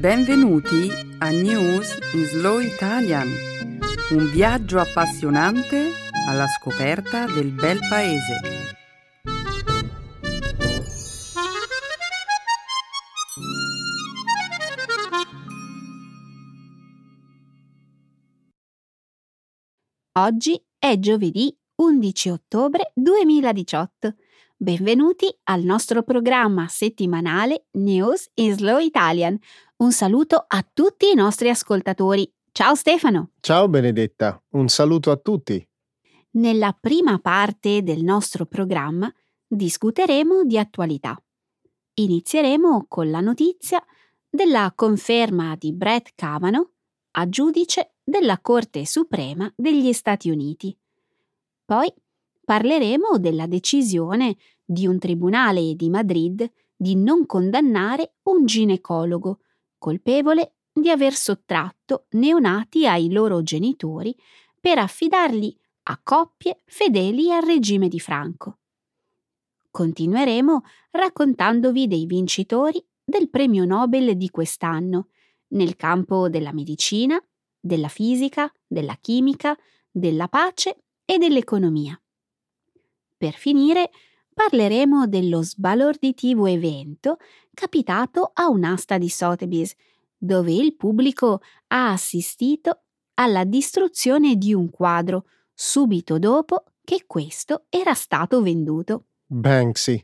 Benvenuti a News in Slow Italian, un viaggio appassionante alla scoperta del bel paese. Oggi è giovedì 11 ottobre 2018. Benvenuti al nostro programma settimanale News in Slow Italian. Un saluto a tutti i nostri ascoltatori. Ciao Stefano. Ciao Benedetta, un saluto a tutti. Nella prima parte del nostro programma discuteremo di attualità. Inizieremo con la notizia della conferma di Brett Kavanaugh a giudice della Corte Suprema degli Stati Uniti. Poi parleremo della decisione di un tribunale di Madrid di non condannare un ginecologo colpevole di aver sottratto neonati ai loro genitori per affidarli a coppie fedeli al regime di Franco. Continueremo raccontandovi dei vincitori del premio Nobel di quest'anno nel campo della medicina, della fisica, della chimica, della pace e dell'economia. Per finire, parleremo dello sbalorditivo evento capitato a un'asta di Sotheby's, dove il pubblico ha assistito alla distruzione di un quadro subito dopo che questo era stato venduto. Banksy.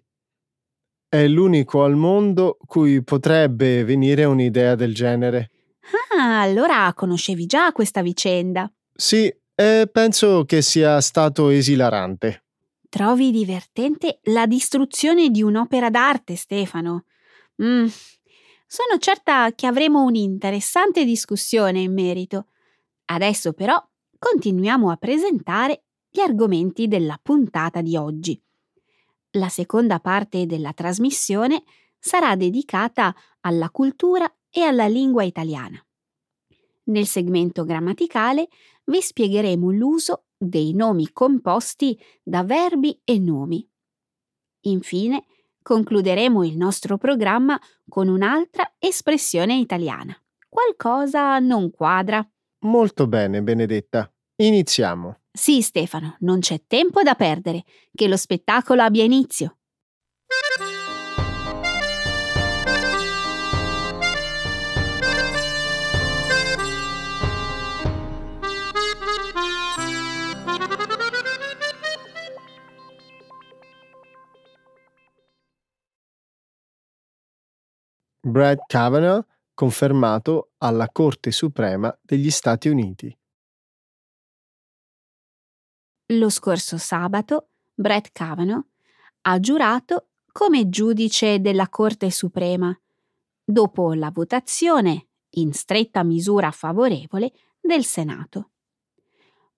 È l'unico al mondo cui potrebbe venire un'idea del genere. Ah, allora conoscevi già questa vicenda. Sì, e penso che sia stato esilarante. Trovi divertente la distruzione di un'opera d'arte, Stefano? Mm, sono certa che avremo un'interessante discussione in merito. Adesso però continuiamo a presentare gli argomenti della puntata di oggi. La seconda parte della trasmissione sarà dedicata alla cultura e alla lingua italiana. Nel segmento grammaticale vi spiegheremo l'uso dei nomi composti da verbi e nomi. Infine, concluderemo il nostro programma con un'altra espressione italiana. Qualcosa non quadra. Molto bene, Benedetta. Iniziamo. Sì, Stefano, non c'è tempo da perdere. Che lo spettacolo abbia inizio. Brett Kavanaugh confermato alla Corte Suprema degli Stati Uniti. Lo scorso sabato Brett Kavanaugh ha giurato come giudice della Corte Suprema, dopo la votazione, in stretta misura favorevole, del Senato.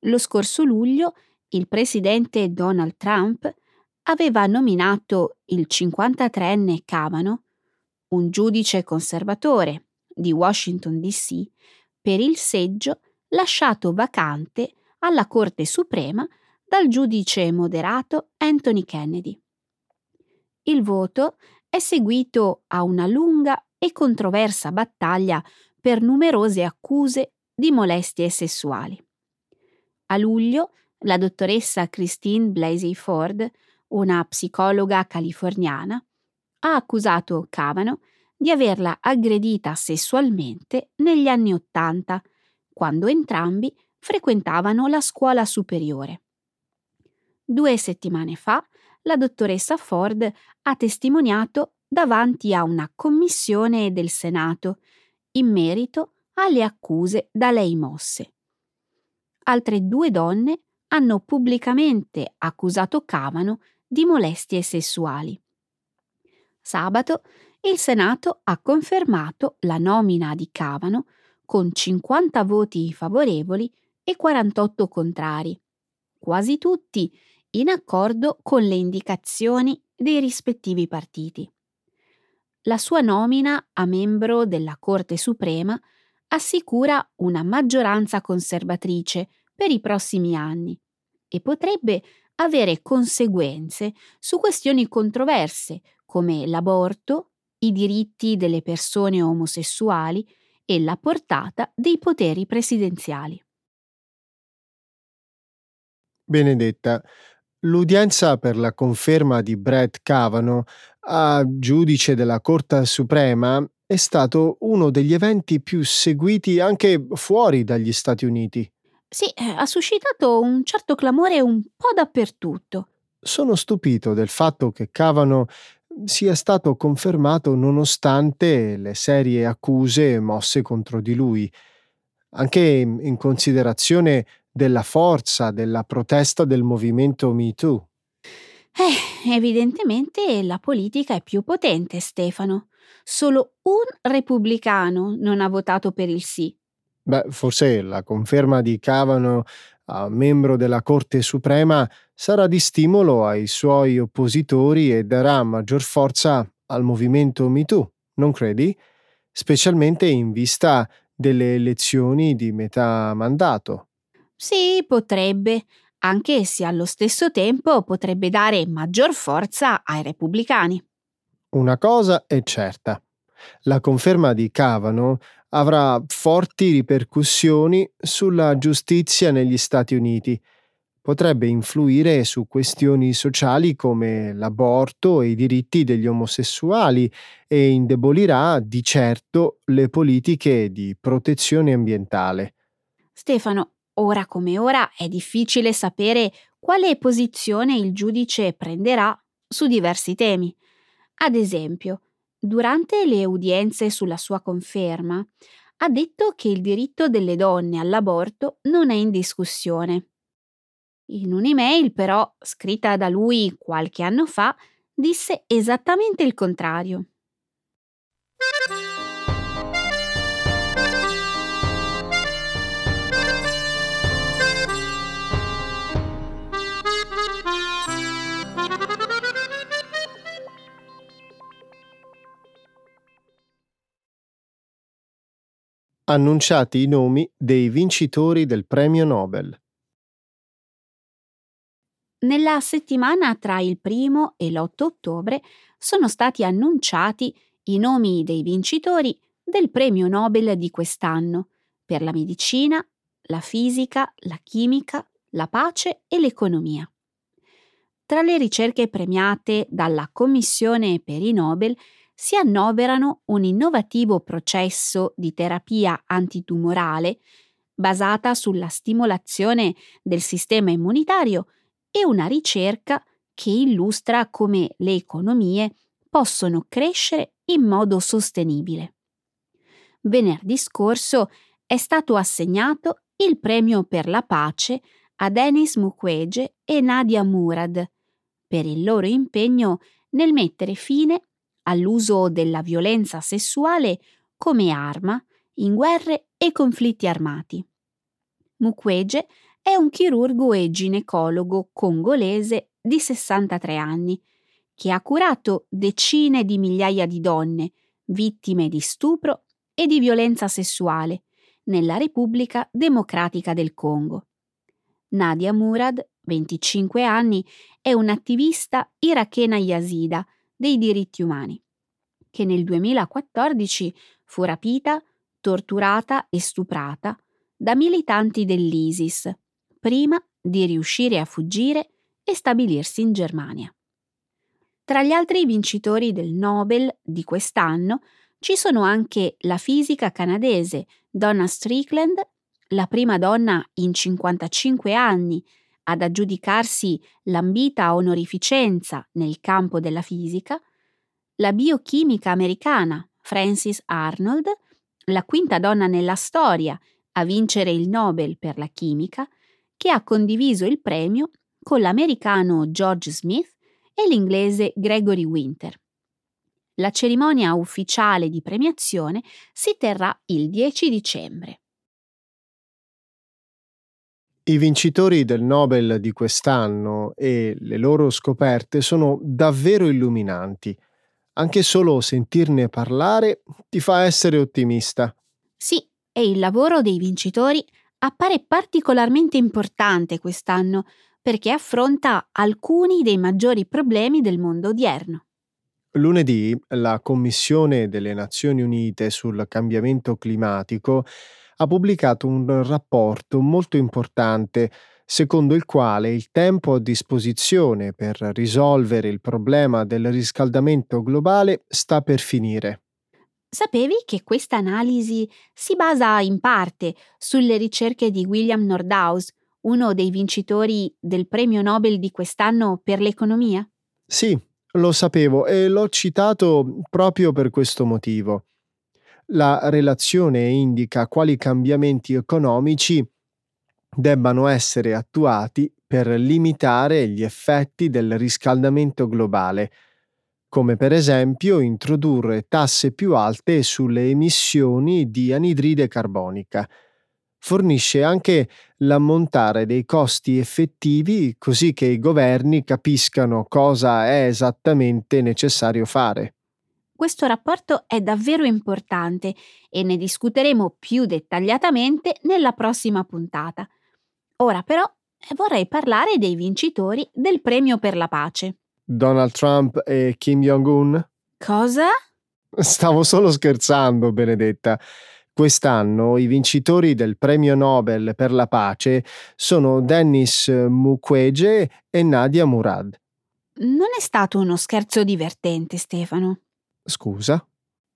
Lo scorso luglio il presidente Donald Trump aveva nominato il 53enne Kavanaugh un giudice conservatore di Washington DC per il seggio lasciato vacante alla Corte Suprema dal giudice moderato Anthony Kennedy. Il voto è seguito a una lunga e controversa battaglia per numerose accuse di molestie sessuali. A luglio, la dottoressa Christine Blasey Ford, una psicologa californiana, ha accusato Cavano di averla aggredita sessualmente negli anni Ottanta, quando entrambi frequentavano la scuola superiore. Due settimane fa, la dottoressa Ford ha testimoniato davanti a una commissione del Senato in merito alle accuse da lei mosse. Altre due donne hanno pubblicamente accusato Cavano di molestie sessuali. Sabato il Senato ha confermato la nomina di Cavano con 50 voti favorevoli e 48 contrari, quasi tutti in accordo con le indicazioni dei rispettivi partiti. La sua nomina a membro della Corte Suprema assicura una maggioranza conservatrice per i prossimi anni e potrebbe avere conseguenze su questioni controverse come l'aborto, i diritti delle persone omosessuali e la portata dei poteri presidenziali. Benedetta, l'udienza per la conferma di Brett Kavanaugh a giudice della Corte Suprema è stato uno degli eventi più seguiti anche fuori dagli Stati Uniti. Sì, eh, ha suscitato un certo clamore un po' dappertutto. Sono stupito del fatto che Kavanaugh sia stato confermato nonostante le serie accuse mosse contro di lui, anche in considerazione della forza della protesta del movimento MeToo. Eh, evidentemente la politica è più potente, Stefano. Solo un repubblicano non ha votato per il sì. Beh, forse la conferma di Kavanaugh a membro della Corte Suprema sarà di stimolo ai suoi oppositori e darà maggior forza al movimento MeToo, non credi? Specialmente in vista delle elezioni di metà mandato. Sì, potrebbe, anche se allo stesso tempo potrebbe dare maggior forza ai repubblicani. Una cosa è certa. La conferma di Kavanaugh avrà forti ripercussioni sulla giustizia negli Stati Uniti. Potrebbe influire su questioni sociali come l'aborto e i diritti degli omosessuali e indebolirà di certo le politiche di protezione ambientale. Stefano, ora come ora è difficile sapere quale posizione il giudice prenderà su diversi temi. Ad esempio, durante le udienze sulla sua conferma, ha detto che il diritto delle donne all'aborto non è in discussione. In un'email, però, scritta da lui qualche anno fa, disse esattamente il contrario. Annunciati i nomi dei vincitori del premio Nobel. Nella settimana tra il primo e l'8 ottobre sono stati annunciati i nomi dei vincitori del premio Nobel di quest'anno per la medicina, la fisica, la chimica, la pace e l'economia. Tra le ricerche premiate dalla Commissione per i Nobel si annoverano un innovativo processo di terapia antitumorale basata sulla stimolazione del sistema immunitario e una ricerca che illustra come le economie possono crescere in modo sostenibile. Venerdì scorso è stato assegnato il premio per la pace a Denis Mukwege e Nadia Murad per il loro impegno nel mettere fine all'uso della violenza sessuale come arma in guerre e conflitti armati. Mukwege è un chirurgo e ginecologo congolese di 63 anni che ha curato decine di migliaia di donne vittime di stupro e di violenza sessuale nella Repubblica Democratica del Congo. Nadia Murad, 25 anni, è un'attivista irachena yazida dei diritti umani, che nel 2014 fu rapita, torturata e stuprata da militanti dell'ISIS, prima di riuscire a fuggire e stabilirsi in Germania. Tra gli altri vincitori del Nobel di quest'anno ci sono anche la fisica canadese Donna Strickland, la prima donna in 55 anni ad aggiudicarsi l'ambita onorificenza nel campo della fisica, la biochimica americana Frances Arnold, la quinta donna nella storia a vincere il Nobel per la chimica, che ha condiviso il premio con l'americano George Smith e l'inglese Gregory Winter. La cerimonia ufficiale di premiazione si terrà il 10 dicembre. I vincitori del Nobel di quest'anno e le loro scoperte sono davvero illuminanti. Anche solo sentirne parlare ti fa essere ottimista. Sì, e il lavoro dei vincitori appare particolarmente importante quest'anno perché affronta alcuni dei maggiori problemi del mondo odierno. Lunedì la Commissione delle Nazioni Unite sul cambiamento climatico ha pubblicato un rapporto molto importante secondo il quale il tempo a disposizione per risolvere il problema del riscaldamento globale sta per finire. Sapevi che questa analisi si basa in parte sulle ricerche di William Nordhaus, uno dei vincitori del premio Nobel di quest'anno per l'economia? Sì, lo sapevo e l'ho citato proprio per questo motivo. La relazione indica quali cambiamenti economici debbano essere attuati per limitare gli effetti del riscaldamento globale, come per esempio introdurre tasse più alte sulle emissioni di anidride carbonica. Fornisce anche l'ammontare dei costi effettivi così che i governi capiscano cosa è esattamente necessario fare. Questo rapporto è davvero importante e ne discuteremo più dettagliatamente nella prossima puntata. Ora però vorrei parlare dei vincitori del premio per la pace. Donald Trump e Kim Jong-un? Cosa? Stavo solo scherzando, Benedetta. Quest'anno i vincitori del premio Nobel per la pace sono Dennis Mukwege e Nadia Murad. Non è stato uno scherzo divertente, Stefano. Scusa?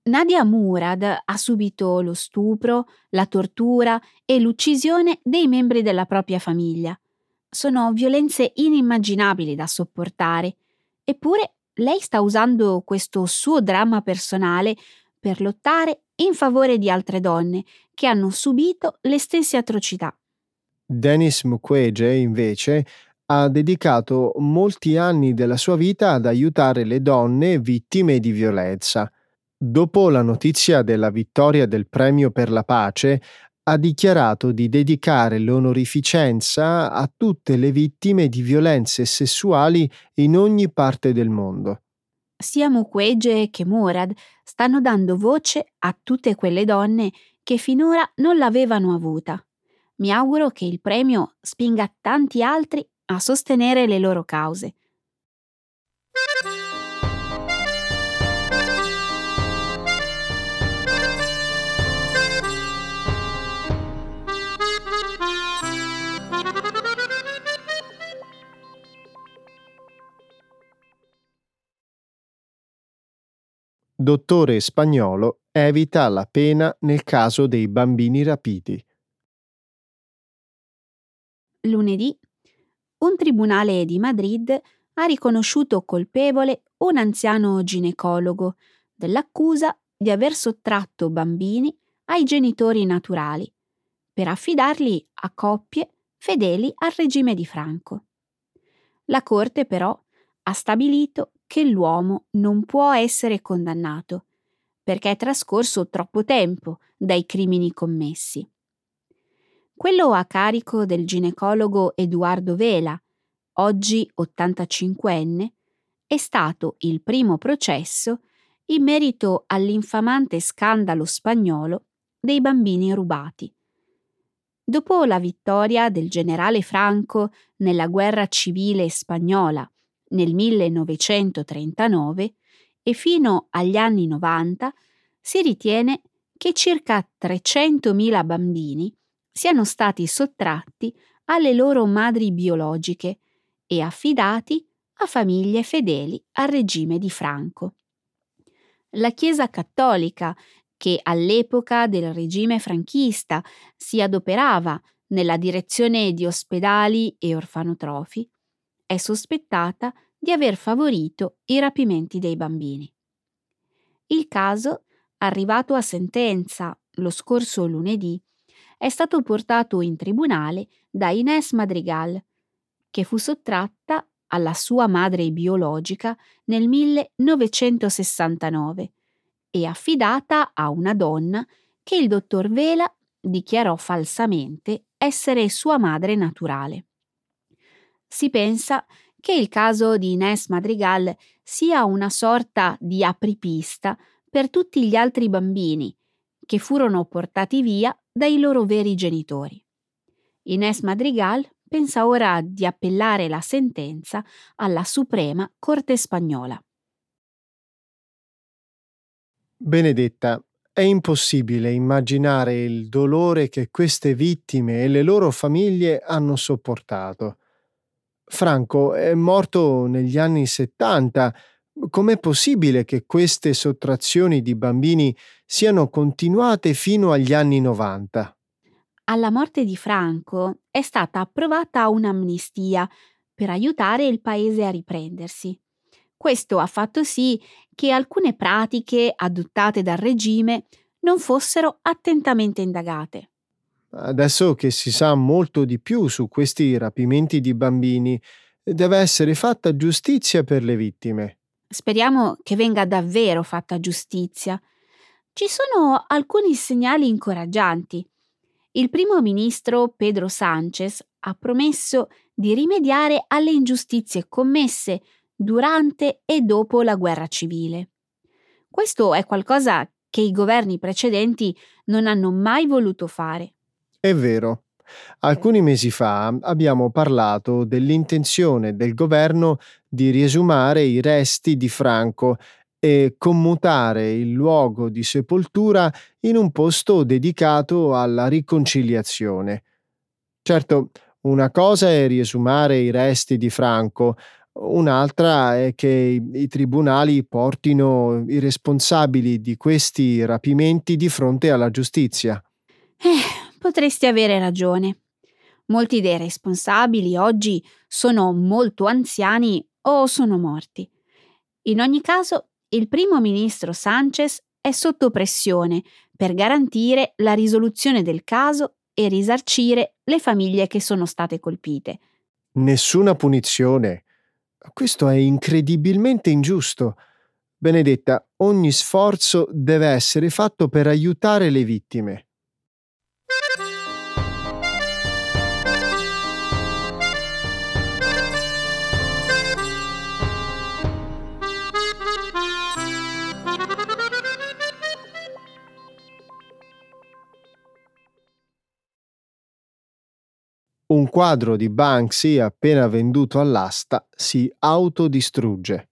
Nadia Murad ha subito lo stupro, la tortura e l'uccisione dei membri della propria famiglia. Sono violenze inimmaginabili da sopportare Eppure lei sta usando questo suo dramma personale per lottare in favore di altre donne che hanno subito le stesse atrocità. Dennis Mukwege, invece, ha dedicato molti anni della sua vita ad aiutare le donne vittime di violenza. Dopo la notizia della vittoria del premio per la pace, ha dichiarato di dedicare l'onorificenza a tutte le vittime di violenze sessuali in ogni parte del mondo. Sia Mukwege che Murad stanno dando voce a tutte quelle donne che finora non l'avevano avuta. Mi auguro che il premio spinga tanti altri a sostenere le loro cause. Dottore spagnolo evita la pena nel caso dei bambini rapiti. Lunedì, un tribunale di Madrid ha riconosciuto colpevole un anziano ginecologo dell'accusa di aver sottratto bambini ai genitori naturali per affidarli a coppie fedeli al regime di Franco. La Corte però ha stabilito che l'uomo non può essere condannato, perché è trascorso troppo tempo dai crimini commessi. Quello a carico del ginecologo Eduardo Vela, oggi 85enne, è stato il primo processo in merito all'infamante scandalo spagnolo dei bambini rubati. Dopo la vittoria del generale Franco nella guerra civile spagnola nel 1939 e fino agli anni 90 si ritiene che circa 300.000 bambini siano stati sottratti alle loro madri biologiche e affidati a famiglie fedeli al regime di Franco. La Chiesa cattolica, che all'epoca del regime franchista si adoperava nella direzione di ospedali e orfanotrofi, è sospettata di aver favorito i rapimenti dei bambini. Il caso, arrivato a sentenza lo scorso lunedì, è stato portato in tribunale da Inés Madrigal, che fu sottratta alla sua madre biologica nel 1969 e affidata a una donna che il dottor Vela dichiarò falsamente essere sua madre naturale. Si pensa che il caso di Inés Madrigal sia una sorta di apripista per tutti gli altri bambini che furono portati via dai loro veri genitori. Inés Madrigal pensa ora di appellare la sentenza alla Suprema Corte spagnola. Benedetta, è impossibile immaginare il dolore che queste vittime e le loro famiglie hanno sopportato. Franco è morto negli anni 70. Com'è possibile che queste sottrazioni di bambini siano continuate fino agli anni 90? Alla morte di Franco è stata approvata un'amnistia per aiutare il paese a riprendersi. Questo ha fatto sì che alcune pratiche adottate dal regime non fossero attentamente indagate. Adesso che si sa molto di più su questi rapimenti di bambini, deve essere fatta giustizia per le vittime. Speriamo che venga davvero fatta giustizia. Ci sono alcuni segnali incoraggianti. Il primo ministro Pedro Sánchez ha promesso di rimediare alle ingiustizie commesse durante e dopo la guerra civile. Questo è qualcosa che i governi precedenti non hanno mai voluto fare. È vero. Alcuni mesi fa abbiamo parlato dell'intenzione del governo di riesumare i resti di Franco e commutare il luogo di sepoltura in un posto dedicato alla riconciliazione. Certo, una cosa è riesumare i resti di Franco, un'altra è che i, tribunali portino i responsabili di questi rapimenti di fronte alla giustizia. Eh, potresti avere ragione. Molti dei responsabili oggi sono molto anziani o sono morti. In ogni caso, il primo ministro Sanchez è sotto pressione per garantire la risoluzione del caso e risarcire le famiglie che sono state colpite. Nessuna punizione. Questo è incredibilmente ingiusto. Benedetta, ogni sforzo deve essere fatto per aiutare le vittime. Un quadro di Banksy appena venduto all'asta si autodistrugge.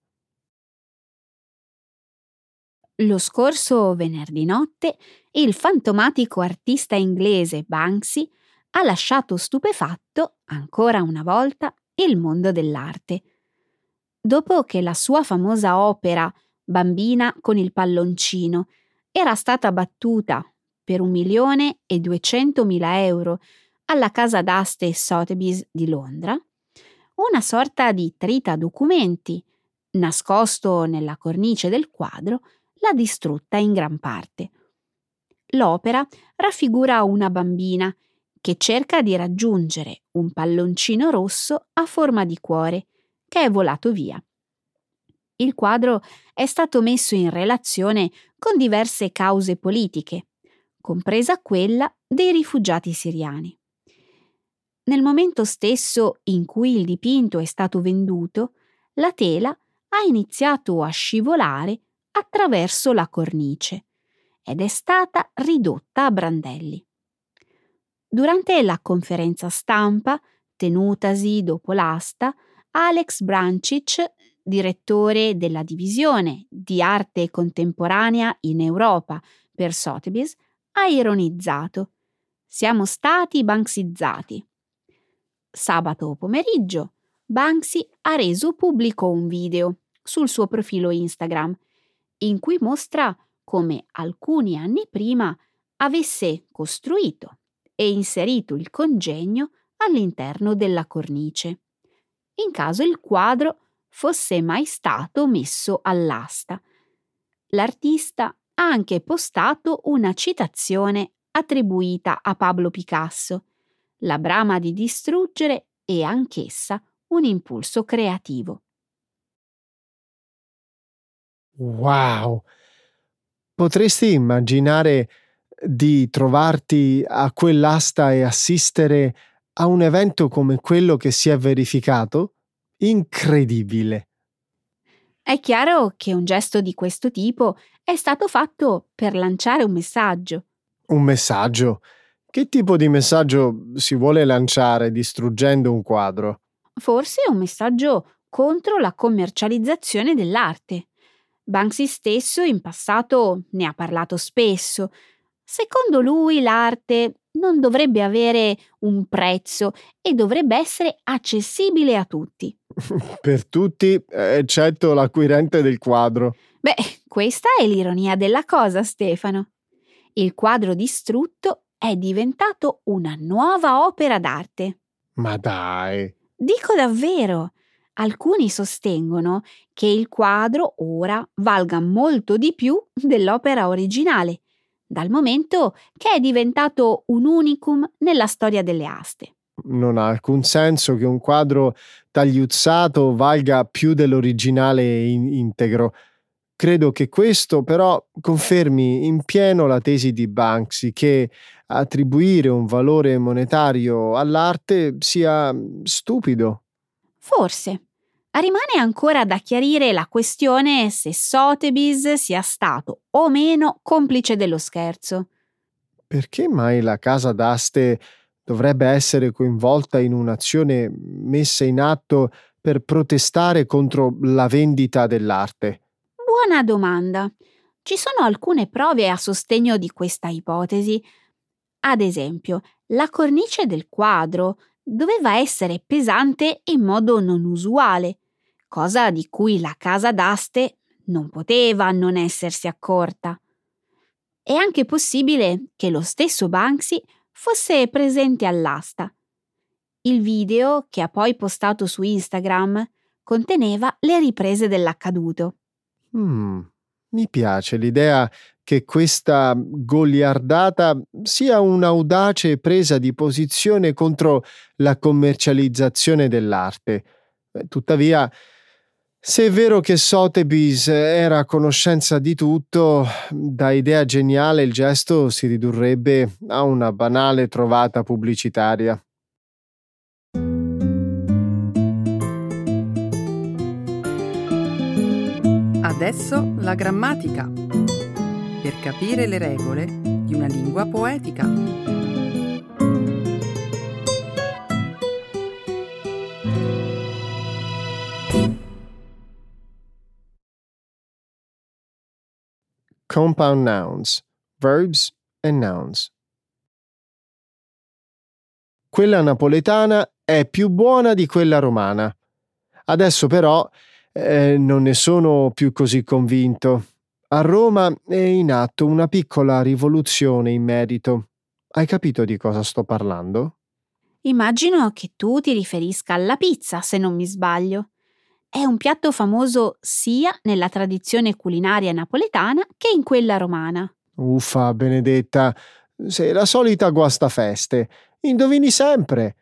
Lo scorso venerdì notte il fantomatico artista inglese Banksy ha lasciato stupefatto, ancora una volta, il mondo dell'arte. Dopo che la sua famosa opera Bambina con il palloncino era stata battuta per un milione e duecentomila euro alla casa d'aste Sotheby's di Londra, una sorta di trita documenti, nascosto nella cornice del quadro, l'ha distrutta in gran parte. L'opera raffigura una bambina che cerca di raggiungere un palloncino rosso a forma di cuore che è volato via. Il quadro è stato messo in relazione con diverse cause politiche, compresa quella dei rifugiati siriani. Nel momento stesso in cui il dipinto è stato venduto, la tela ha iniziato a scivolare attraverso la cornice ed è stata ridotta a brandelli. Durante la conferenza stampa, tenutasi dopo l'asta, Alex Brancic, direttore della divisione di arte contemporanea in Europa per Sotheby's, ha ironizzato. Siamo stati banksizzati. Sabato pomeriggio, Banksy ha reso pubblico un video sul suo profilo Instagram in cui mostra come alcuni anni prima avesse costruito e inserito il congegno all'interno della cornice, in caso il quadro fosse mai stato messo all'asta. L'artista ha anche postato una citazione attribuita a Pablo Picasso, la brama di distruggere è anch'essa un impulso creativo. Wow! Potresti immaginare di trovarti a quell'asta e assistere a un evento come quello che si è verificato? Incredibile! È chiaro che un gesto di questo tipo è stato fatto per lanciare un messaggio. Un messaggio? Che tipo di messaggio si vuole lanciare distruggendo un quadro? Forse un messaggio contro la commercializzazione dell'arte. Banksy stesso in passato ne ha parlato spesso. Secondo lui l'arte non dovrebbe avere un prezzo e dovrebbe essere accessibile a tutti. per tutti, eccetto l'acquirente del quadro. Beh, questa è l'ironia della cosa, Stefano. Il quadro distrutto è diventato una nuova opera d'arte. Ma dai. Dico davvero. Alcuni sostengono che il quadro ora valga molto di più dell'opera originale, dal momento che è diventato un unicum nella storia delle aste. Non ha alcun senso che un quadro tagliuzzato valga più dell'originale in- integro. Credo che questo però confermi in pieno la tesi di Banksy che attribuire un valore monetario all'arte sia stupido. Forse. Rimane ancora da chiarire la questione se Sotheby's sia stato o meno complice dello scherzo. Perché mai la casa d'aste dovrebbe essere coinvolta in un'azione messa in atto per protestare contro la vendita dell'arte? Buona domanda. Ci sono alcune prove a sostegno di questa ipotesi. Ad esempio, la cornice del quadro doveva essere pesante in modo non usuale, cosa di cui la casa d'aste non poteva non essersi accorta. È anche possibile che lo stesso Banksy fosse presente all'asta. Il video, che ha poi postato su Instagram, conteneva le riprese dell'accaduto. Mm, mi piace l'idea che questa goliardata sia un'audace presa di posizione contro la commercializzazione dell'arte. Tuttavia, se è vero che Sotheby's era a conoscenza di tutto, da idea geniale il gesto si ridurrebbe a una banale trovata pubblicitaria. Adesso la grammatica. Per capire le regole di una lingua poetica. Compound nouns, verbs and nouns. Quella napoletana è più buona di quella romana. Adesso però eh, non ne sono più così convinto. A Roma è in atto una piccola rivoluzione in merito. Hai capito di cosa sto parlando? Immagino che tu ti riferisca alla pizza, se non mi sbaglio. È un piatto famoso sia nella tradizione culinaria napoletana che in quella romana. Uffa, Benedetta, sei la solita guastafeste. Indovini sempre.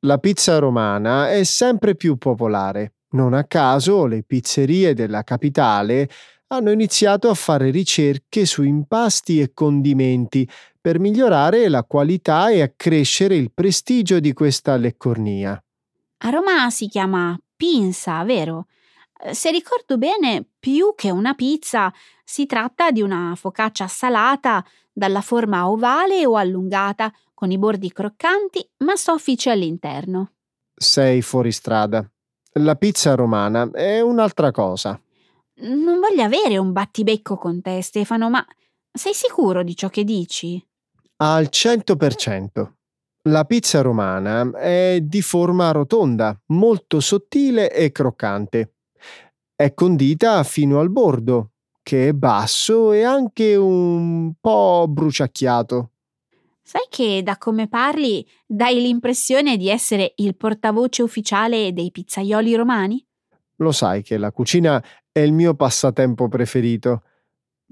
La pizza romana è sempre più popolare. Non a caso le pizzerie della capitale hanno iniziato a fare ricerche su impasti e condimenti per migliorare la qualità e accrescere il prestigio di questa leccornia. A Roma si chiama pinza, vero? Eh, se ricordo bene, più che una pizza, si tratta di una focaccia salata dalla forma ovale o allungata, con i bordi croccanti ma soffici all'interno. Sei fuori strada. La pizza romana è un'altra cosa. Non voglio avere un battibecco con te, Stefano, ma sei sicuro di ciò che dici? Al 100%. La pizza romana è di forma rotonda, molto sottile e croccante. È condita fino al bordo, che è basso e anche un po' bruciacchiato. Sai che da come parli dai l'impressione di essere il portavoce ufficiale dei pizzaioli romani? Lo sai che la cucina è il mio passatempo preferito.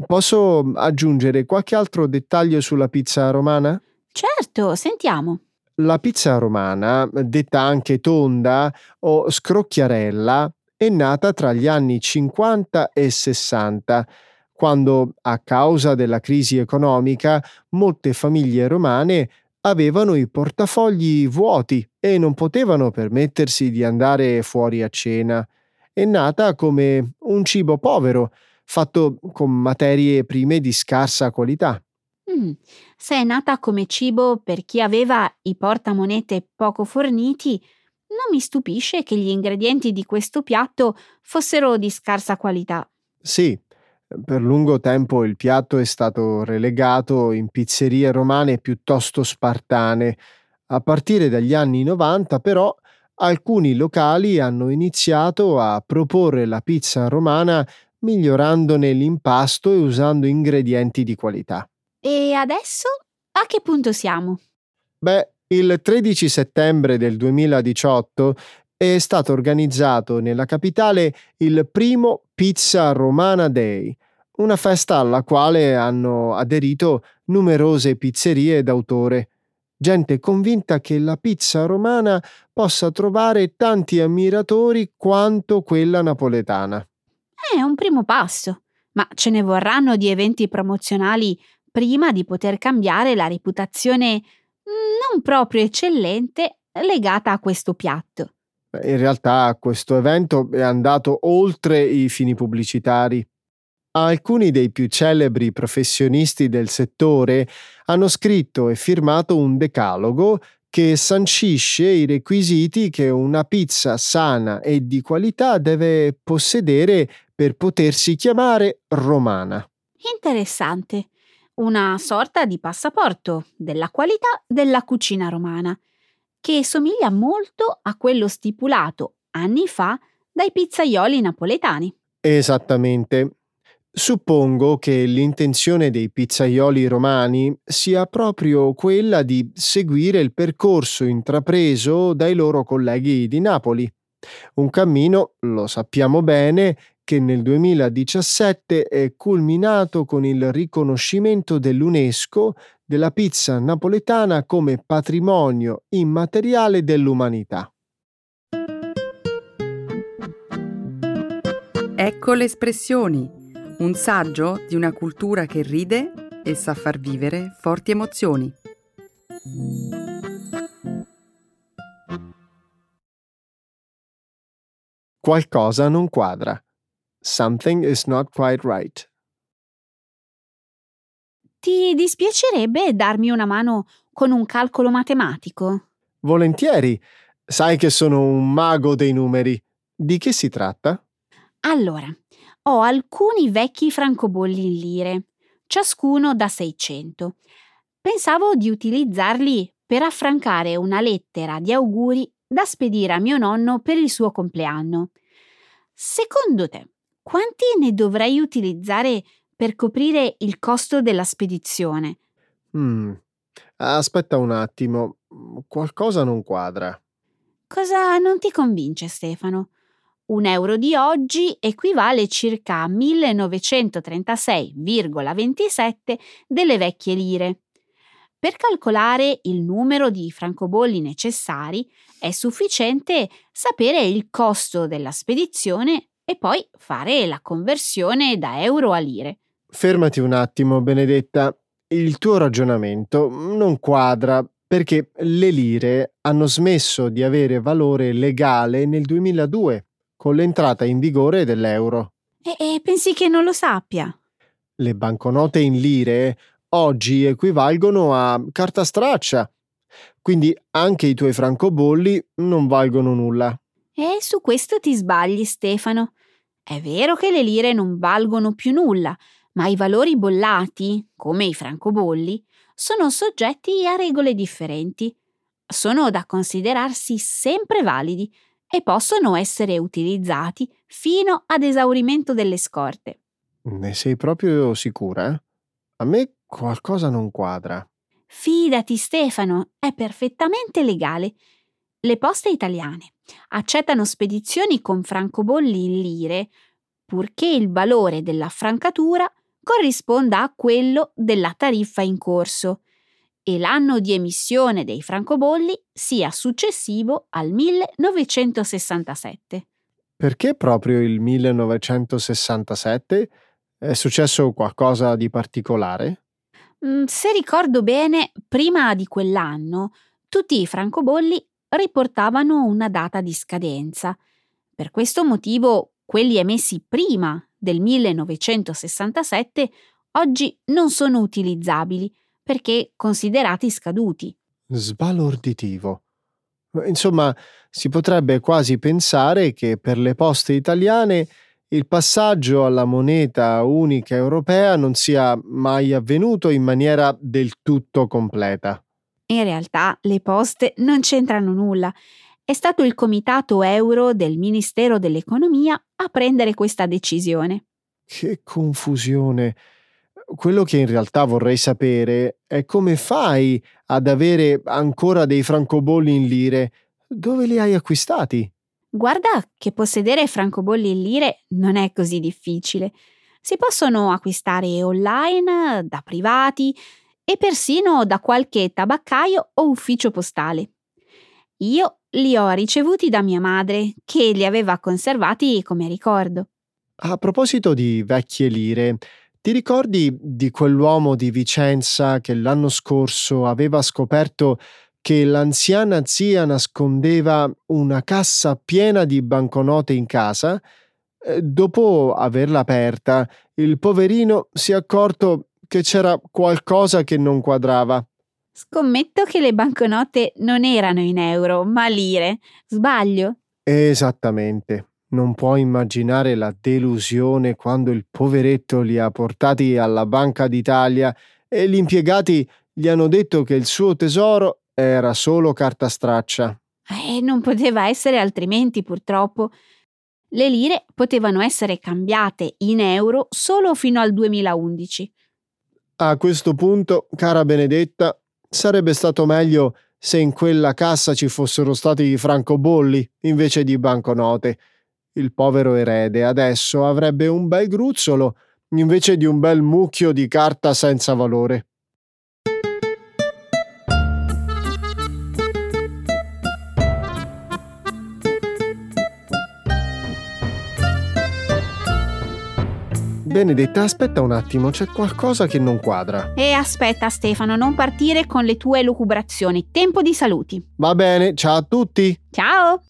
Posso aggiungere qualche altro dettaglio sulla pizza romana? Certo, sentiamo. La pizza romana, detta anche tonda o scrocchiarella, è nata tra gli anni 50 e 60 quando, a causa della crisi economica, molte famiglie romane avevano i portafogli vuoti e non potevano permettersi di andare fuori a cena. È nata come un cibo povero, fatto con materie prime di scarsa qualità. Mm, se è nata come cibo per chi aveva i portamonete poco forniti, non mi stupisce che gli ingredienti di questo piatto fossero di scarsa qualità. Sì, per lungo tempo il piatto è stato relegato in pizzerie romane piuttosto spartane. A partire dagli anni 90, però, alcuni locali hanno iniziato a proporre la pizza romana migliorandone l'impasto e usando ingredienti di qualità. E adesso a che punto siamo? Beh, il 13 settembre del 2018 è stato organizzato nella capitale il primo Pizza Romana Day, una festa alla quale hanno aderito numerose pizzerie d'autore, gente convinta che la pizza romana possa trovare tanti ammiratori quanto quella napoletana. È un primo passo, ma ce ne vorranno di eventi promozionali prima di poter cambiare la reputazione non proprio eccellente legata a questo piatto. In realtà questo evento è andato oltre i fini pubblicitari. Alcuni dei più celebri professionisti del settore hanno scritto e firmato un decalogo che sancisce i requisiti che una pizza sana e di qualità deve possedere per potersi chiamare romana. Interessante. Una sorta di passaporto della qualità della cucina romana che somiglia molto a quello stipulato anni fa dai pizzaioli napoletani. Esattamente. Suppongo che l'intenzione dei pizzaioli romani sia proprio quella di seguire il percorso intrapreso dai loro colleghi di Napoli. Un cammino, lo sappiamo bene, che nel 2017 è culminato con il riconoscimento dell'UNESCO della pizza napoletana come patrimonio immateriale dell'umanità. Ecco le espressioni, un saggio di una cultura che ride e sa far vivere forti emozioni. Qualcosa non quadra. Something is not quite right. Ti dispiacerebbe darmi una mano con un calcolo matematico? Volentieri. Sai che sono un mago dei numeri. Di che si tratta? Allora, ho alcuni vecchi francobolli in lire, ciascuno da 600. Pensavo di utilizzarli per affrancare una lettera di auguri da spedire a mio nonno per il suo compleanno. Secondo te, quanti ne dovrei utilizzare per coprire il costo della spedizione? Mm. Aspetta un attimo, qualcosa non quadra. Cosa non ti convince, Stefano? Un euro di oggi equivale circa a 1936,27 delle vecchie lire. Per calcolare il numero di francobolli necessari è sufficiente sapere il costo della spedizione e poi fare la conversione da euro a lire. Fermati un attimo, Benedetta. Il tuo ragionamento non quadra perché le lire hanno smesso di avere valore legale nel 2002 con l'entrata in vigore dell'euro. E, e pensi che non lo sappia? Le banconote in lire oggi equivalgono a carta straccia, quindi anche i tuoi francobolli non valgono nulla. E su questo ti sbagli, Stefano. È vero che le lire non valgono più nulla, ma i valori bollati, come i francobolli, sono soggetti a regole differenti. Sono da considerarsi sempre validi e possono essere utilizzati fino ad esaurimento delle scorte. Ne sei proprio sicura? A me qualcosa non quadra. Fidati Stefano, è perfettamente legale. Le poste italiane accettano spedizioni con francobolli in lire, purché il valore della francatura corrisponda a quello della tariffa in corso e l'anno di emissione dei francobolli sia successivo al 1967. Perché proprio il 1967? È successo qualcosa di particolare? Mm, se ricordo bene, prima di quell'anno tutti i francobolli riportavano una data di scadenza. Per questo motivo quelli emessi prima del 1967 oggi non sono utilizzabili perché considerati scaduti. Sbalorditivo. Insomma, si potrebbe quasi pensare che per le poste italiane il passaggio alla moneta unica europea non sia mai avvenuto in maniera del tutto completa. In realtà le poste non c'entrano nulla. È stato il Comitato Euro del Ministero dell'Economia a prendere questa decisione. Che confusione. Quello che in realtà vorrei sapere è come fai ad avere ancora dei francobolli in lire. Dove li hai acquistati? Guarda che possedere francobolli in lire non è così difficile. Si possono acquistare online, da privati, e persino da qualche tabaccaio o ufficio postale. Io li ho ricevuti da mia madre, che li aveva conservati come ricordo. A proposito di vecchie lire, ti ricordi di quell'uomo di Vicenza che l'anno scorso aveva scoperto che l'anziana zia nascondeva una cassa piena di banconote in casa? Eh, dopo averla aperta, il poverino si è accorto che c'era qualcosa che non quadrava. Scommetto che le banconote non erano in euro, ma lire. Sbaglio? Esattamente. Non puoi immaginare la delusione quando il poveretto li ha portati alla Banca d'Italia e gli impiegati gli hanno detto che il suo tesoro era solo carta straccia. Eh, non poteva essere altrimenti, purtroppo. Le lire potevano essere cambiate in euro solo fino al 2011. A questo punto, cara Benedetta, sarebbe stato meglio se in quella cassa ci fossero stati francobolli invece di banconote. Il povero erede adesso avrebbe un bel gruzzolo invece di un bel mucchio di carta senza valore. Benedetta, aspetta un attimo, c'è qualcosa che non quadra. E aspetta Stefano, non partire con le tue lucubrazioni. Tempo di saluti. Va bene, ciao a tutti. Ciao!